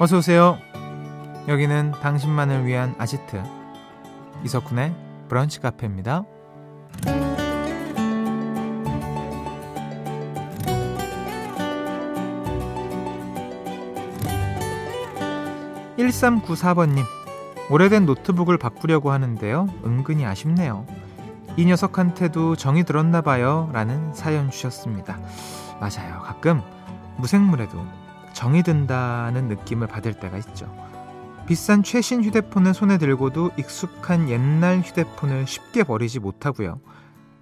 어서 오세요. 여기는 당신만을 위한 아지트 이석훈의 브런치 카페입니다. 1394번님, 오래된 노트북을 바꾸려고 하는데요. 은근히 아쉽네요. 이 녀석한테도 정이 들었나 봐요. 라는 사연 주셨습니다. 맞아요. 가끔 무생물에도 정이 든다는 느낌을 받을 때가 있죠. 비싼 최신 휴대폰을 손에 들고도 익숙한 옛날 휴대폰을 쉽게 버리지 못하고요.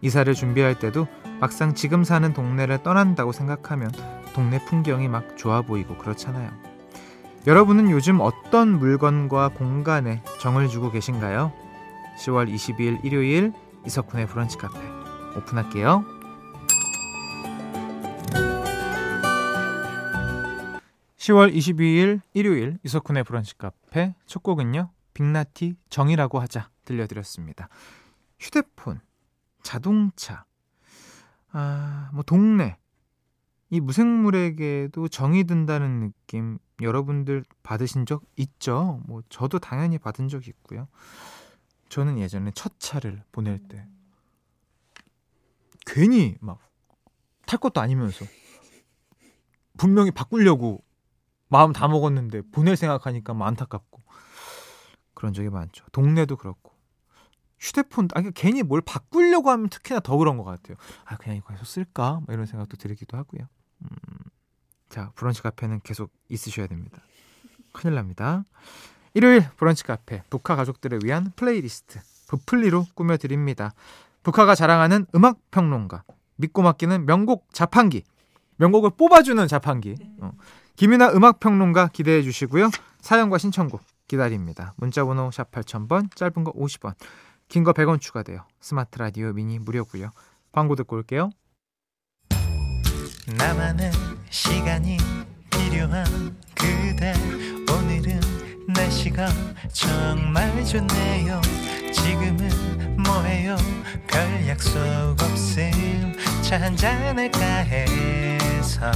이사를 준비할 때도 막상 지금 사는 동네를 떠난다고 생각하면 동네 풍경이 막 좋아 보이고 그렇잖아요. 여러분은 요즘 어떤 물건과 공간에 정을 주고 계신가요? 10월 22일 일요일 이석훈의 브런치 카페 오픈할게요. 10월 22일 일요일 이석훈의 브런치 카페 첫 곡은요. 빅나티 정이라고 하자 들려드렸습니다. 휴대폰, 자동차, 아, 뭐 동네 이 무생물에게도 정이 든다는 느낌 여러분들 받으신 적 있죠? 뭐 저도 당연히 받은 적이 있고요. 저는 예전에 첫 차를 보낼 때 괜히 막 탈 것도 아니면서 분명히 바꾸려고 마음 다 먹었는데 보낼 생각하니까 뭐 안타깝고 그런 적이 많죠. 동네도 그렇고 휴대폰 아 괜히 뭘 바꾸려고 하면 특히나 더 그런 것 같아요. 아 그냥 이거 해서 쓸까? 뭐 이런 생각도 들기도 하고요. 음, 자 브런치 카페는 계속 있으셔야 됩니다. 큰일 납니다. 일요일 브런치 카페 브카 가족들을 위한 플레이리스트 브플리로 꾸며드립니다. 브카가 자랑하는 음악 평론가 믿고 맡기는 명곡 자판기 명곡을 뽑아주는 자판기 어. 김윤하 음악평론가 기대해 주시고요. 사연과 신청곡 기다립니다. 문자번호 샵 8000번, 짧은 거 50원, 긴 거 100원 추가돼요. 스마트 라디오 미니 무료고요. 광고 듣고 올게요. 나만의 시간이 필요한 그대 오늘은 날씨가 정말 좋네요 지금은 뭐해요 별 약속 없음 차 한잔 할까 해서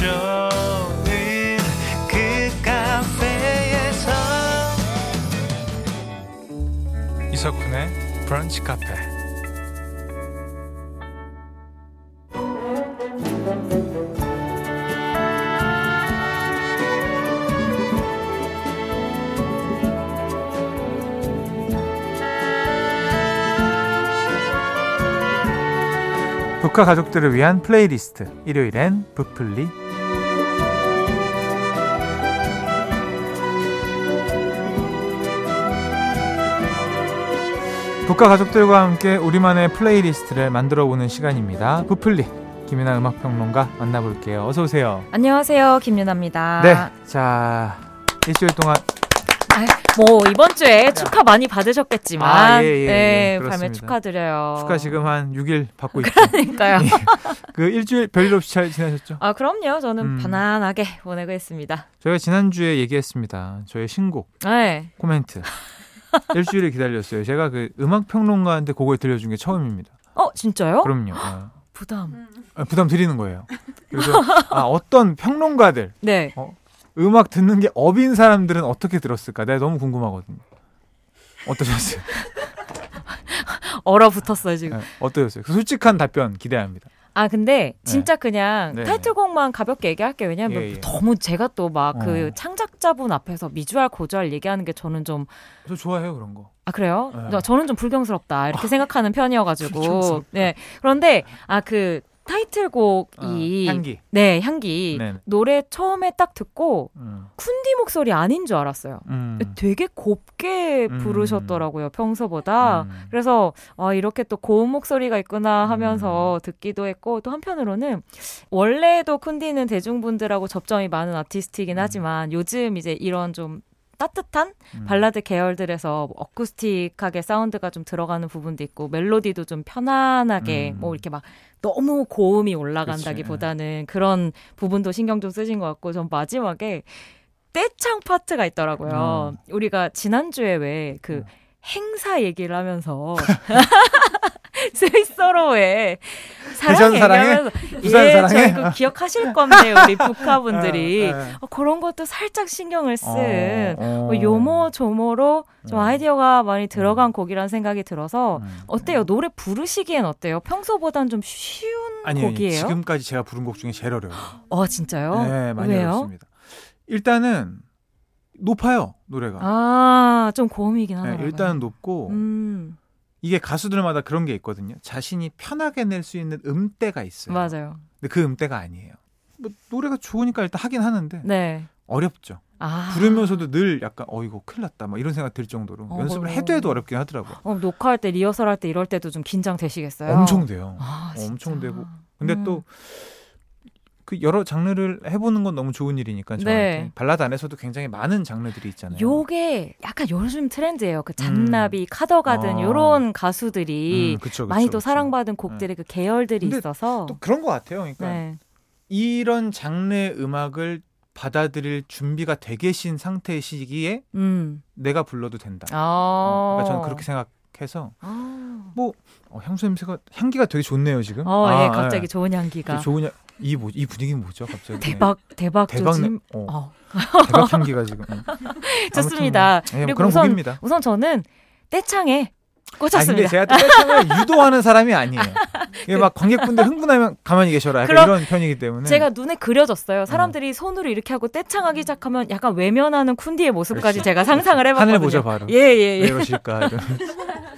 좋은 그 카페에서. 이석훈의 브런치 카페. 북카 가족들을 위한 플레이리스트. 일요일엔 부플리 브카 가족들과 함께 우리만의 플레이리스트를 만들어 보는 시간입니다. 브플리 김윤하 음악평론가 만나볼게요. 어서 오세요. 안녕하세요, 김윤하입니다. 네, 자 일주일 동안 뭐 이번 주에 축하 많이 받으셨겠지만 아, 예, 예, 네, 예, 발매. 축하드려요. 축하 지금 한 6일 받고 있죠. 그러니까요. 그 일주일 별일 없이 잘 지내셨죠? 아 그럼요. 저는 음. 편안하게 보내고 있습니다. 저희가 지난 주에 얘기했습니다. 저의 신곡 네. 코멘트 일주일을 기다렸어요. 제가 그 음악 평론가한테 그걸 들려준 게 처음입니다. 어 진짜요? 그럼요. 아, 부담. 아, 부담 드리는 거예요. 그래서 아, 어떤 평론가들 네. 음악 듣는 게 업인 사람들은 어떻게 들었을까? 내가 너무 궁금하거든요. 어떠셨어요? 얼어붙었어요 지금. 네, 어떠셨어요? 그 솔직한 답변 기대합니다. 아 근데 진짜 그냥 네. 타이틀곡만 가볍게 얘기할게요. 왜냐하면 예, 예. 너무 제가 또 막그 어. 창작자분 앞에서 미주알 고주알 얘기하는 게 저는 좀아저 좋아해요 그런 거. 그래요? 네. 저는 좀 불경스럽다 이렇게 생각하는 편이어가지고 불경스럽다. 네 그런데 아 그 타이틀곡이 어, 향기. 네 향기 네. 노래 처음에 딱 듣고 음. 쿤디 목소리 아닌 줄 알았어요. 음. 되게 곱게 음. 부르셨더라고요 평소보다. 음. 그래서 아 이렇게 또 고운 목소리가 있구나 하면서 음. 듣기도 했고 또 한편으로는 원래도 쿤디는 대중분들하고 접점이 많은 아티스트이긴 음. 하지만 요즘 이제 이런 좀 따뜻한 음. 발라드 계열들에서 뭐 어쿠스틱하게 사운드가 좀 들어가는 부분도 있고 멜로디도 좀 편안하게 음. 뭐 이렇게 막 너무 고음이 올라간다기보다는 그런 부분도 신경 좀 쓰신 것 같고 전 마지막에 떼창 파트가 있더라고요. 우리가 지난주에 왜그 음. 행사 얘기를 하면서 스위스로의 사랑 사랑해? 얘기하면서 부산 예, 사랑해? 저 이거 기억하실 건데 우리 북카분들이 예, 예. 어, 그런 것도 살짝 신경을 쓴 어, 어. 뭐 요모 조모로 좀 음. 아이디어가 많이 들어간 곡이라는 생각이 들어서 음. 어때요? 노래 부르시기엔 어때요? 평소보단 좀 쉬운 아니, 곡이에요? 지금까지 제가 부른 곡 중에 제일 어려워요. 어 진짜요? 네, 많이 왜요? 어렵습니다. 일단은 높아요 노래가. 아, 좀 고음이긴 네, 봐요. 일단은 높고 음, 이게 가수들마다 그런 게 있거든요. 자신이 편하게 낼 수 있는 음대가 있어요. 맞아요. 근데 그 음대가 아니에요. 뭐 노래가 좋으니까 일단 하긴 하는데 네. 어렵죠. 아. 부르면서도 늘 약간 어 이거 큰일 났다 막 이런 생각 들 정도로 어. 연습을 해도 해도 어렵긴 하더라고요. 어, 녹화할 때 리허설 할 때 이럴 때도 좀 긴장되시겠어요? 엄청 돼요. 아, 어, 엄청. 되고. 근데 음. 또 그 여러 장르를 해보는 건 너무 좋은 일이니까 저한테 네. 발라드 안에서도 굉장히 많은 장르들이 있잖아요. 요게 약간 요즘 트렌드예요. 그 잔나비, 카더가든 아. 요런 가수들이 음, 그쵸, 그쵸, 많이 또 그쵸. 사랑받은 곡들의 그 계열들이 있어서 또 그런 것 같아요. 그러니까 네. 이런 장르의 음악을 받아들일 준비가 돼 계신 상태의 시기에 음. 내가 불러도 된다. 아. 어, 그러니까 저는 그렇게 생각해서 아. 어, 향수 냄새가 향기가 되게 좋네요 지금. 어, 아, 예, 갑자기 예. 좋은 향기가. 좋은 향- 이 뭐, 이 분위기는 뭐죠 갑자기? 대박, 대박, 대박 조짐. 내- 어, 어. 대박 향기가 지금. 응. 좋습니다. 아무튼, 예, 뭐 그리고 그런 우선- 곡입니다. 우선 저는 떼창에 꽂혔습니다. 제가 또 떼창을 유도하는 사람이 아니에요. 이게 막 관객분들 흥분하면 가만히 계셔라. 그럼 이런 편이기 때문에. 제가 눈에 그려졌어요. 사람들이 손으로 이렇게 하고 떼창하기 시작하면 약간 외면하는 쿤디의 모습까지 그렇지. 제가 상상을 해봤거든요. 하늘 보죠 바로. 예, 예, 왜 예. 이러실까? 이런.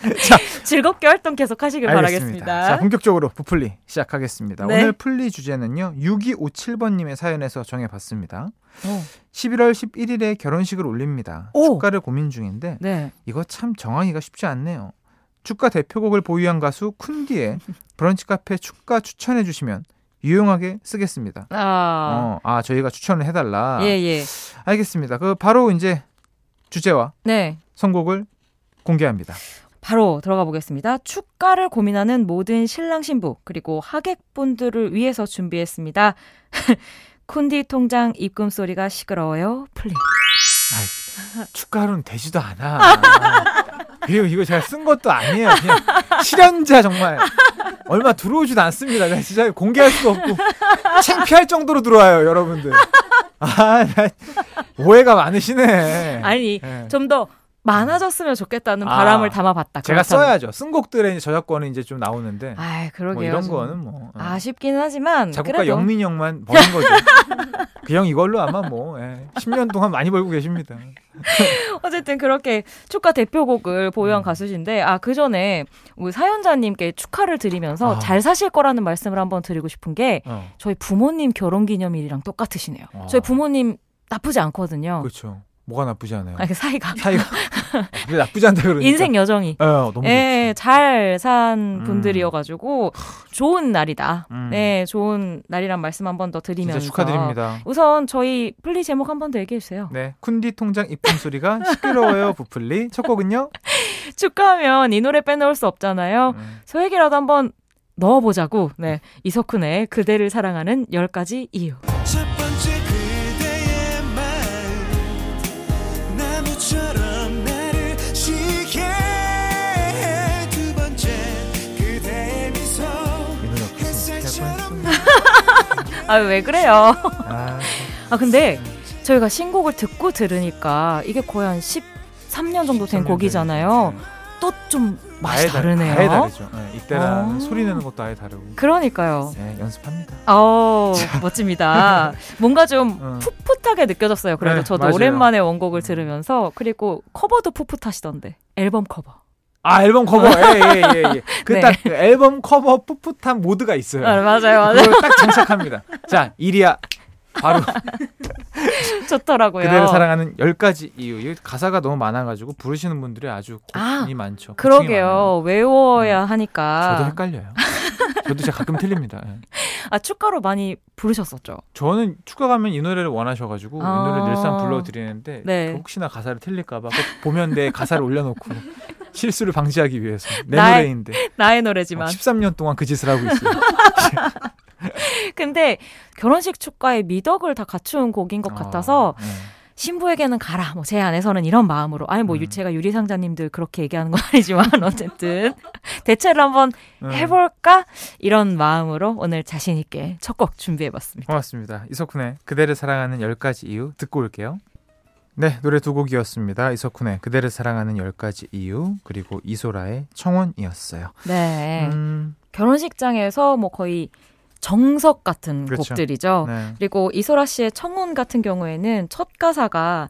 즐겁게 활동 계속 하시길 알겠습니다. 바라겠습니다. 자, 본격적으로 부풀리 시작하겠습니다. 네. 오늘 풀리 주제는요. 6257번님의 사연에서 정해봤습니다. 어, 11월 11일에 결혼식을 올립니다. 오. 축가를 고민 중인데 네. 이거 참 정하기가 쉽지 않네요. 축가 대표곡을 보유한 가수 쿤디의 브런치 카페 축가 추천해 주시면 유용하게 쓰겠습니다. 아, 어, 아 저희가 추천을 해달라. 예, 예. 알겠습니다. 그 바로 이제 주제와 네. 선곡을 공개합니다. 바로 들어가 보겠습니다. 축가를 고민하는 모든 신랑 신부 그리고 하객분들을 위해서 준비했습니다. 쿤디 통장 입금 소리가 시끄러워요. 플리. 축가로는 되지도 않아. 그리고 이거 제가 쓴 것도 아니에요. 그냥 실현자 정말 얼마 들어오지도 않습니다. 나 진짜 공개할 수도 없고 창피할 정도로 들어와요, 여러분들. 아, 나 오해가 많으시네. 아니 예. 좀더 많아졌으면 좋겠다는 아, 바람을 담아봤다. 제가 그렇다면. 써야죠. 쓴 곡들의 저작권은 이제 좀 나오는데 아, 그러게요. 뭐 이런 좀 거는 뭐 예. 아쉽긴 하지만 작곡가 그래도 영민 형만 버는 거죠. 그 형 이걸로 아마 뭐 예, 10년 동안 많이 벌고 계십니다. 어쨌든 그렇게 축가 대표곡을 보유한 음. 가수신데 아그 전에 우리 사연자님께 축하를 드리면서 아. 잘 사실 거라는 말씀을 한번 드리고 싶은 게 어, 저희 부모님 결혼 기념일이랑 똑같으시네요. 아. 저희 부모님 나쁘지 않거든요. 그렇죠. 뭐가 나쁘지 않아요. 아니 그 사이가 사이가 왜 나쁘지 않다 그러니까. 인생 여정이 어, 너무 예, 잘산 음. 분들이어가지고 좋은 날이다. 음. 네, 좋은 날이란 말씀 한 번 더. 드리면서 진짜 축하드립니다. 우선 저희 플리 제목 한 번 더 얘기해 주세요. 네, 쿤디 통장 입금 소리가 시끄러워요, 부풀리. 첫 곡은요. 축하하면 이 노래 빼놓을 수 없잖아요. 음, 소액이라도 한번 넣어보자고. 네, 이석훈의 그대를 사랑하는 10가지 이유. 아, 왜 그래요? 아, 아, 근데 저희가 신곡을 듣고 들으니까 이게 거의 한 13년 정도 된 13년 곡이잖아요. 된, 또좀 네. 맛이 다- 다르네요. 아예 다르죠. 네, 이때랑 어. 소리 내는 것도 아예 다르고. 그러니까요. 네, 연습합니다. 어, 멋집니다. 뭔가 좀 어. 풋풋하게 느껴졌어요. 그래도 네, 저도 맞아요. 오랜만에 원곡을 들으면서 그리고 커버도 풋풋하시던데 앨범 커버. 아, 앨범 커버. 예, 예, 예. 예. 그 네. 딱 앨범 커버 풋풋한 모드가 있어요. 아, 맞아요, 맞아요. 그걸 딱 장착합니다. 자, 이리야. 바로 좋더라고요. 그대를 사랑하는 10가지 이유. 이 가사가 너무 많아 가지고 부르시는 분들이 아주 아, 고민이 많죠. 고충이 많아요. 그러게요. 외워야 저도 하니까. 헷갈려요. 저도 진짜 가끔 틀립니다. 예. 아, 축가로 많이 부르셨었죠. 저는 축가 가면 이 노래를 원하셔 가지고 아. 이 노래 늘상 불러 드리는데 네. 그 혹시나 가사를 틀릴까봐 꼭 보면대 가사를 올려 놓고 실수를 방지하기 위해서 내 나의- 노래인데 나의 노래지만. 13년 동안 그 짓을 하고 있어요. 근데 결혼식 축가의 미덕을 다 갖춘 곡인 것 같아서 어, 네. 신부에게는 가라. 뭐 제 안에서는 이런 마음으로. 아니 뭐 음. 유- 제가 유리상자님들 그렇게 얘기하는 건 아니지만 어쨌든 대체를 한번 음. 해볼까 이런 마음으로 오늘 자신 있게 첫 곡 준비해봤습니다. 고맙습니다. 이석훈의 그대를 사랑하는 10 가지 이유 듣고 올게요. 네, 노래 두 곡이었습니다. 이석훈의 그대를 사랑하는 10가지 이유 그리고 이소라의 청혼이었어요. 네. 음, 결혼식장에서 뭐 거의 정석 같은 그렇죠. 곡들이죠. 네. 그리고 이소라 씨의 청혼 같은 경우에는 첫 가사가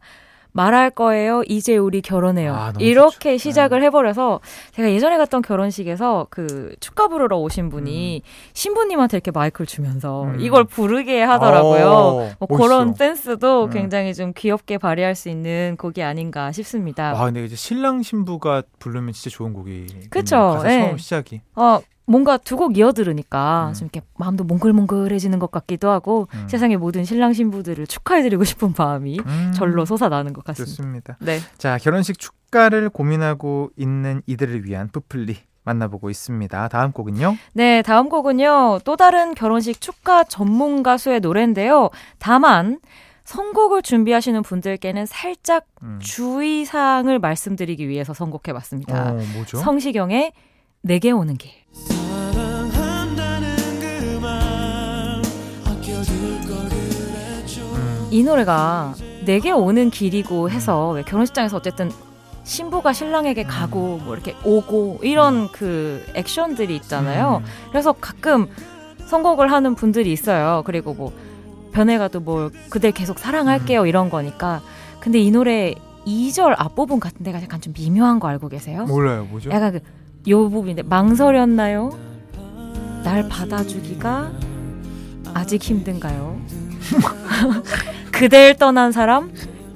말할 거예요. 이제 우리 결혼해요. 아, 이렇게 좋죠. 시작을 해버려서 제가 예전에 갔던 결혼식에서 그 축가 부르러 오신 분이 신부님한테 이렇게 마이크를 주면서 음. 이걸 부르게 하더라고요. 오, 뭐 멋있어. 그런 댄스도 음. 굉장히 좀 귀엽게 발휘할 수 있는 곡이 아닌가 싶습니다. 와, 근데 이제 신랑 신부가 부르면 진짜 좋은 곡이. 가사 예. 처음 시작이. 어, 뭔가 두 곡 이어 들으니까 음. 좀 이렇게 마음도 몽글몽글해지는 것 같기도 하고 음. 세상의 모든 신랑 신부들을 축하해드리고 싶은 마음이 음, 절로 솟아나는 것 같습니다. 좋습니다. 네. 자, 결혼식 축가를 고민하고 있는 이들을 위한 뿌플리 만나보고 있습니다. 다음 곡은요? 네, 다음 곡은요. 또 다른 결혼식 축가 전문 가수의 노래인데요. 다만 선곡을 준비하시는 분들께는 살짝 음. 주의사항을 말씀드리기 위해서 선곡해봤습니다. 어, 뭐죠? 성시경의 내게 오는 길. 사랑한다는 그 음. 이 노래가 내게 오는 길이고 해서 왜 결혼식장에서 어쨌든 신부가 신랑에게 가고 뭐 이렇게 오고 이런 그 액션들이 있잖아요. 음. 그래서 가끔 선곡을 하는 분들이 있어요. 그리고 뭐 변해가도 뭐 그댈 계속 사랑할게요 이런 거니까. 근데 이 노래 2절 앞부분 같은 데가 약간 좀 미묘한 거 알고 계세요? 몰라요, 뭐죠? 약간 그 요 부분인데 망설였나요? 날 받아주기가 아직 힘든가요? 그댈 떠난 사람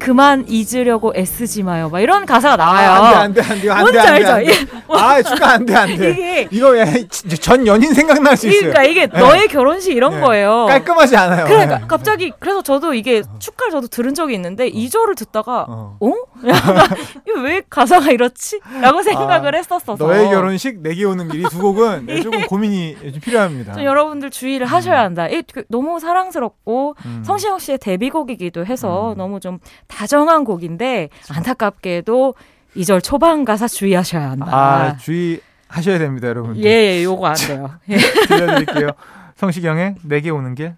그만 잊으려고 애쓰지 마요. 막 이런 가사가 나와요. 아, 안 돼, 안 돼, 안 돼, 안 뭔지 돼, 안 돼, 알죠? 안 돼. 아, 축가 안 돼, 안 돼. 이게 이거 예, 진짜 전 연인 생각날 수 있어요. 그러니까 이게 네. 너의 결혼식 이런 네. 거예요. 깔끔하지 않아요. 그러니까 네. 갑자기 그래서 저도 이게 축가를 저도 들은 적이 있는데 이 2절을 듣다가 어. 어? 이거 왜 가사가 이렇지? 라고 생각을 했었어서 아, 너의 결혼식 내게 오는 길이 두 곡은 예, 조금 고민이 좀 필요합니다. 좀 여러분들 주의를 하셔야 한다. 이 그, 너무 사랑스럽고 음. 성시경 씨의 데뷔곡이기도 해서 음. 너무 좀 다정한 곡인데 안타깝게도 2절 초반 가사 주의하셔야 한다. 아, 주의하셔야 됩니다, 여러분. 예, 예, 요거 안 돼요. 예. 들려드릴게요. 성시경의 내게 오는 길.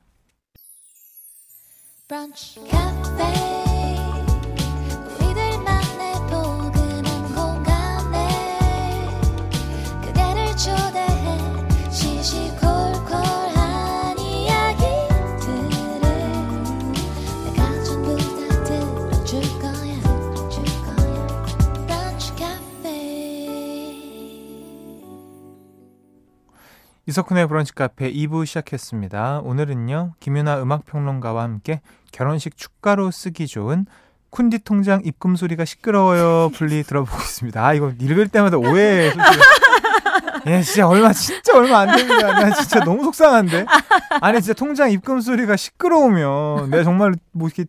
브런치 이석훈의 브런치 카페 2부 시작했습니다. 오늘은요, 김윤아 음악평론가와 함께 결혼식 축가로 쓰기 좋은 쿤디 통장 입금 소리가 시끄러워요. 분리 들어보고 있습니다. 아, 이거 읽을 때마다 오해. 예, 진짜 얼마, 진짜 얼마 안 됩니다. 나 진짜 너무 속상한데. 아니, 진짜 통장 입금 소리가 시끄러우면 내가 정말 뭐 이렇게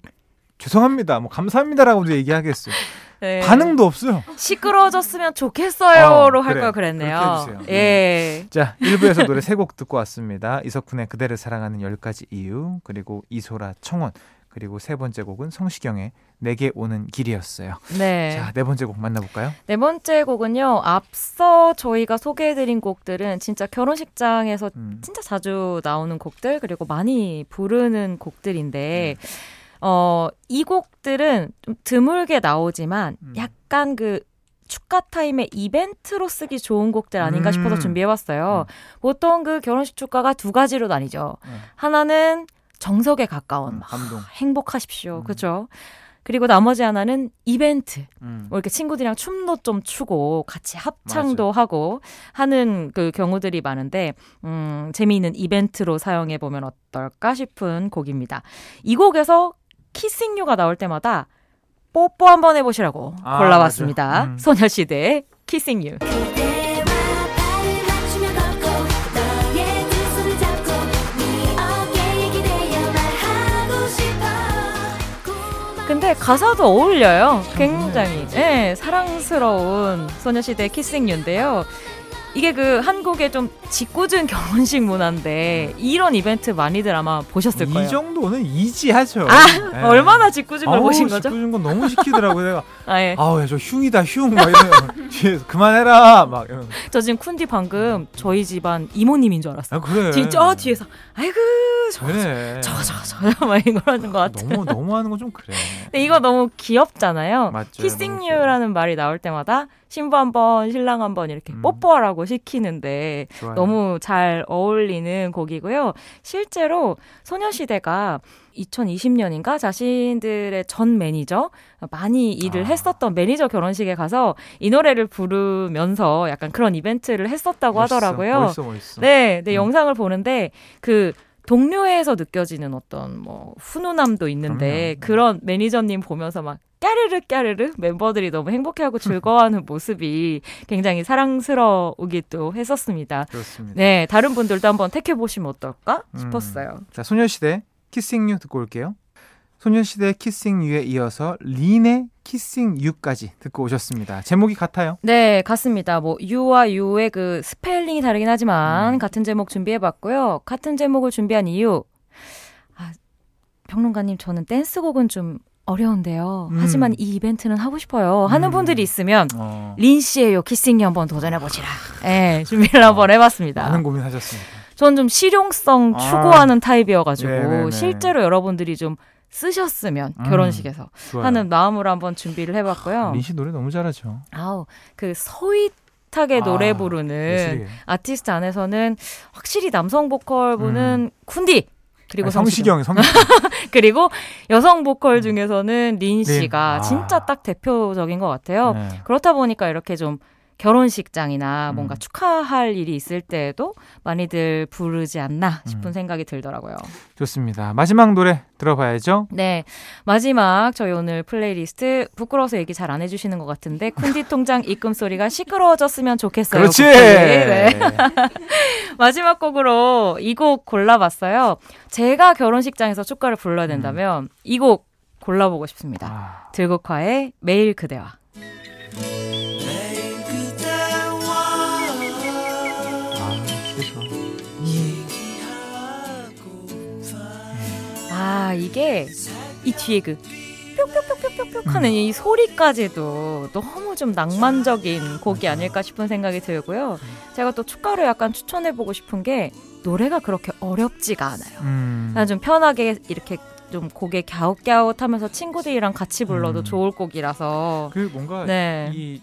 죄송합니다. 뭐 감사합니다라고도 얘기하겠어요. 네. 반응도 없어요. 시끄러워졌으면 좋겠어요로 어, 할 그래. 걸 그랬네요. 예. 자, 1부에서 노래 세 곡 듣고 왔습니다. 이석훈의 그대를 사랑하는 10가지 이유, 그리고 이소라 청원, 그리고 세 번째 곡은 성시경의 내게 오는 길이었어요. 네. 자, 네 번째 곡 만나볼까요? 네 번째 곡은요. 앞서 저희가 소개해드린 곡들은 진짜 결혼식장에서 음. 진짜 자주 나오는 곡들 그리고 많이 부르는 곡들인데 어, 이 곡들은 좀 드물게 나오지만 음. 약간 그 축가 타임의 이벤트로 쓰기 좋은 곡들 아닌가 음. 싶어서 준비해봤어요. 보통 그 결혼식 축가가 두 가지로 나뉘죠. 음. 하나는 정석에 가까운 음, 막 감동. 행복하십시오. 음. 그렇죠? 그리고 나머지 하나는 이벤트. 음. 뭐 이렇게 친구들이랑 춤도 좀 추고 같이 합창도 하고 하는 그 경우들이 많은데 음, 재미있는 이벤트로 사용해 보면 어떨까 싶은 곡입니다. 이 곡에서 키싱 유가 나올 때마다 뽀뽀 한번 해보시라고 아, 골라봤습니다. 음. 소녀시대의 키싱 유. 발을 맞추며 걷고 너의 두 손을 잡고 네 어깨에 기대어 말하고 싶어 근데 가사도 어울려요. 굉장히 예, 사랑스러운 소녀시대 키싱 유인데요. 이게 그 한국의 좀 짓궂은 결혼식 문화인데 이런 이벤트 많이들 아마 보셨을 거예요. 이 정도는 이지하죠. 아, 네. 얼마나 짓궂은 걸 아우, 보신 거죠? 짓궂은 건 너무 시키더라고요. 내가 아, 예. 아우 야저 흉이다 흉 막 이러면 뒤에서 그만해라 막 이러면 저 지금 쿤디 방금 저희 집안 이모님인 줄 알았어요. 아 그래. 진짜 어, 뒤에서 아이고 저거 그래. 저거 저거 저거 막 이러는 것 같아. 너무 너무 하는 건 좀 그래. 근데 이거 너무 귀엽잖아요. 맞죠. 키싱. 유라는 말이 나올 때마다 신부 한 번, 신랑 한 번 이렇게 음. 뽀뽀하라고 시키는데 좋아요. 너무 잘 어울리는 곡이고요. 실제로 소녀시대가 2020년인가 자신들의 전 매니저 많이 일을 아. 했었던 매니저 결혼식에 가서 이 노래를 부르면서 약간 그런 이벤트를 했었다고 멋있어, 하더라고요. 멋있어 멋있어. 네, 네 음. 영상을 보는데 그 동료애에서 느껴지는 어떤 뭐 훈훈함도 있는데 그럼요. 그런 매니저님 보면서 막 까르르 까르르 멤버들이 너무 행복해하고 즐거워하는 모습이 굉장히 사랑스러우기도 했었습니다. 그렇습니다. 네, 다른 분들도 한번 택해 보시면 어떨까 음. 싶었어요. 자 소녀시대 Kissing You 듣고 올게요. 소녀시대 Kissing You에 이어서 린의 Kissing U까지 듣고 오셨습니다. 제목이 같아요. 네, 같습니다. 뭐 You와 U의 그 스펠링이 다르긴 하지만 음. 같은 제목 준비해봤고요. 같은 제목을 준비한 이유. 아, 평론가님 저는 댄스곡은 좀 어려운데요. 음. 하지만 이 이벤트는 하고 싶어요. 하는 음. 분들이 있으면 어, 린 씨의 요 Kissing U 한번 도전해 보시라. 네, 준비를 한번 해봤습니다. 많은 고민하셨습니다. 저는 좀 실용성 아. 추구하는 타입이어가지고 네네네. 실제로 여러분들이 좀 쓰셨으면 음. 결혼식에서 좋아요. 하는 마음으로 한번 준비를 해봤고요. 린씨 노래 너무 잘하죠. 아우 그 서윗하게 아, 노래 부르는 예술이에요. 아티스트 안에서는 확실히 남성 보컬 분은 쿤디 그리고 아니, 성시경 성시경. 그리고 여성 보컬 중에서는 린 씨가 아. 진짜 딱 대표적인 것 같아요. 네. 그렇다 보니까 이렇게 좀 결혼식장이나 뭔가 음. 축하할 일이 있을 때에도 많이들 부르지 않나 싶은 음. 생각이 들더라고요. 좋습니다. 마지막 노래 들어봐야죠. 네. 마지막 저희 오늘 플레이리스트 부끄러워서 얘기 잘 안 해주시는 것 같은데 쿤디 통장 입금 소리가 시끄러워졌으면 좋겠어요. 그렇지. 곡들이. 네. 마지막 곡으로 이 곡 골라봤어요. 제가 결혼식장에서 축가를 불러야 된다면 이곡 골라보고 싶습니다. 음. 아, 들국화의 매일 그대와. 아 이게 이 뒤에 그 뿅뿅뿅뿅뿅뿅 하는 이 소리까지도 너무 좀 낭만적인 곡이 아닐까 싶은 생각이 들고요. 제가 또 축가를 약간 추천해보고 싶은 게 노래가 그렇게 어렵지가 않아요. 음. 그냥 좀 편하게 이렇게 좀 곡에 갸웃갸웃 하면서 친구들이랑 같이 불러도 음. 좋을 곡이라서 그 뭔가 네 이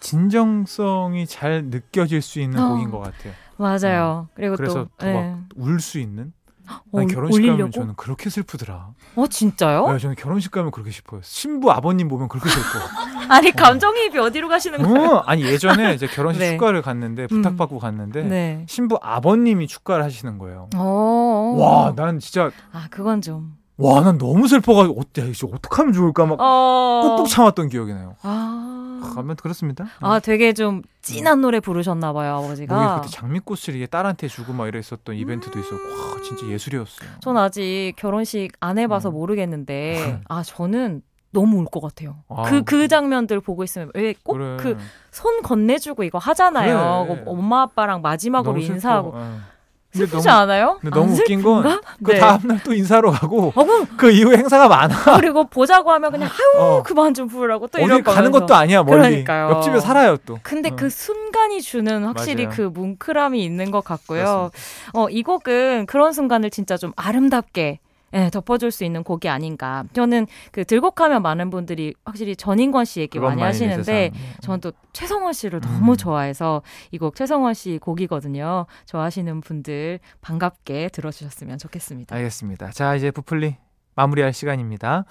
진정성이 잘 느껴질 수 있는 어. 곡인 것 같아요. 맞아요. 그리고 그래서 또 네. 막울수 있는. 어, 아니, 결혼식 가면 올리려고? 저는 그렇게 슬프더라. 어 진짜요? 네, 저는 결혼식 가면 그렇게 싶어요. 신부 아버님 보면 그렇게 슬퍼. 아니 감정이입이 어 디로 가시는 거예요? 어, 아니 예전에 이제 결혼식 네. 축가를 갔는데 부탁받고 갔는데 네. 신부 아버님이 축가를 하시는 거예요. 어. 와, 난 진짜 아 그건 좀. 와, 난 너무 슬퍼가지고 어때 이제 어떡하면 좋을까 막 어. 꾹꾹 참았던 기억이 나요. 아. 가면 그렇습니다. 아 되게 좀 찐한 노래 부르셨나 봐요 아버지가. 그때 장미꽃을 이게 딸한테 주고 막 이랬었던 이벤트도 있었고 와 진짜 예술이었어요. 전 아직 결혼식 안 해봐서 음. 모르겠는데 아 저는 너무 울것 같아요. 아, 그그 장면들 보고 있으면 왜 꼭 그래. 그손 건네주고 이거 하잖아요. 그래. 그 엄마 아빠랑 마지막으로. 인사하고 어. 슬프지 너무- 않아요? 근데 너무 안 웃긴? 건 그 네. 다음날 또 인사로 가고 어, 그 이후에 행사가 많아. 그리고 보자고 하면 그냥 아유 어. 그만 좀 부르라고 또 이럴 가는. 것도 아니야 멀리. 그러니까요. 옆집에 살아요 또. 근데 어. 그 순간이 주는 확실히 맞아요. 그 뭉클함이 있는 것 같고요. 어, 이 곡은 그런 순간을 진짜 좀 아름답게 예, 덮어줄 수 있는 곡이 아닌가. 저는 그 들곡하면 많은 분들이 확실히 전인권 씨 얘기 많이 하시는데. 저는 또 최성원 씨를 음. 너무 좋아해서 이 곡 최성원 씨 곡이거든요. 좋아하시는 분들 반갑게 들어주셨으면 좋겠습니다. 알겠습니다. 자 이제 부풀리 마무리할 시간입니다.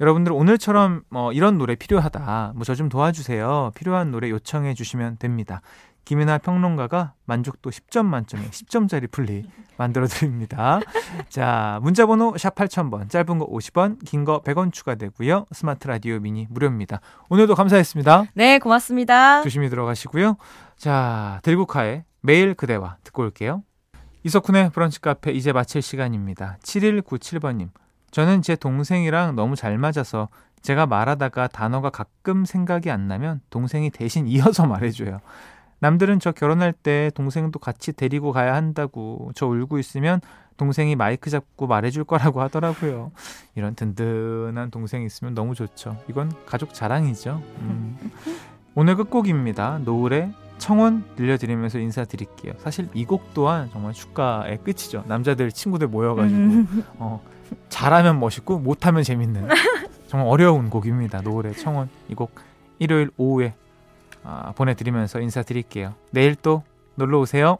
여러분들 오늘처럼 뭐 이런 노래 필요하다. 뭐 저 좀 도와주세요. 필요한 노래 요청해 주시면 됩니다. 김윤아 평론가가 만족도 10점 만점에 10점짜리 풀리 만들어 드립니다. 자, 문자 번호 샵 8000번. 짧은 거 50원, 긴 거 100원 추가되고요. 스마트 라디오 미니 무료입니다. 오늘도 감사했습니다. 네, 고맙습니다. 조심히 들어가시고요. 자, 들국화의 매일 그대와 듣고 올게요. 이석훈의 브런치 카페 이제 마칠 시간입니다. 7197번님. 저는 제 동생이랑 너무 잘 맞아서 제가 말하다가 단어가 가끔 생각이 안 나면 동생이 대신 이어서 말해줘요. 남들은 저 결혼할 때 동생도 같이 데리고 가야 한다고 저 울고 있으면 동생이 마이크 잡고 말해줄 거라고 하더라고요. 이런 든든한 동생이 있으면 너무 좋죠. 이건 가족 자랑이죠. 음. 오늘 끝곡입니다. 노을의 청혼 들려드리면서 인사드릴게요. 사실 이 곡 또한 정말 축가의 끝이죠. 남자들 친구들 모여가지고 음. 어, 잘하면 멋있고 못하면 재밌는 정말 어려운 곡입니다. 노을의 청혼 이 곡 일요일 오후에 아, 보내드리면서 인사드릴게요. 내일 또 놀러 오세요.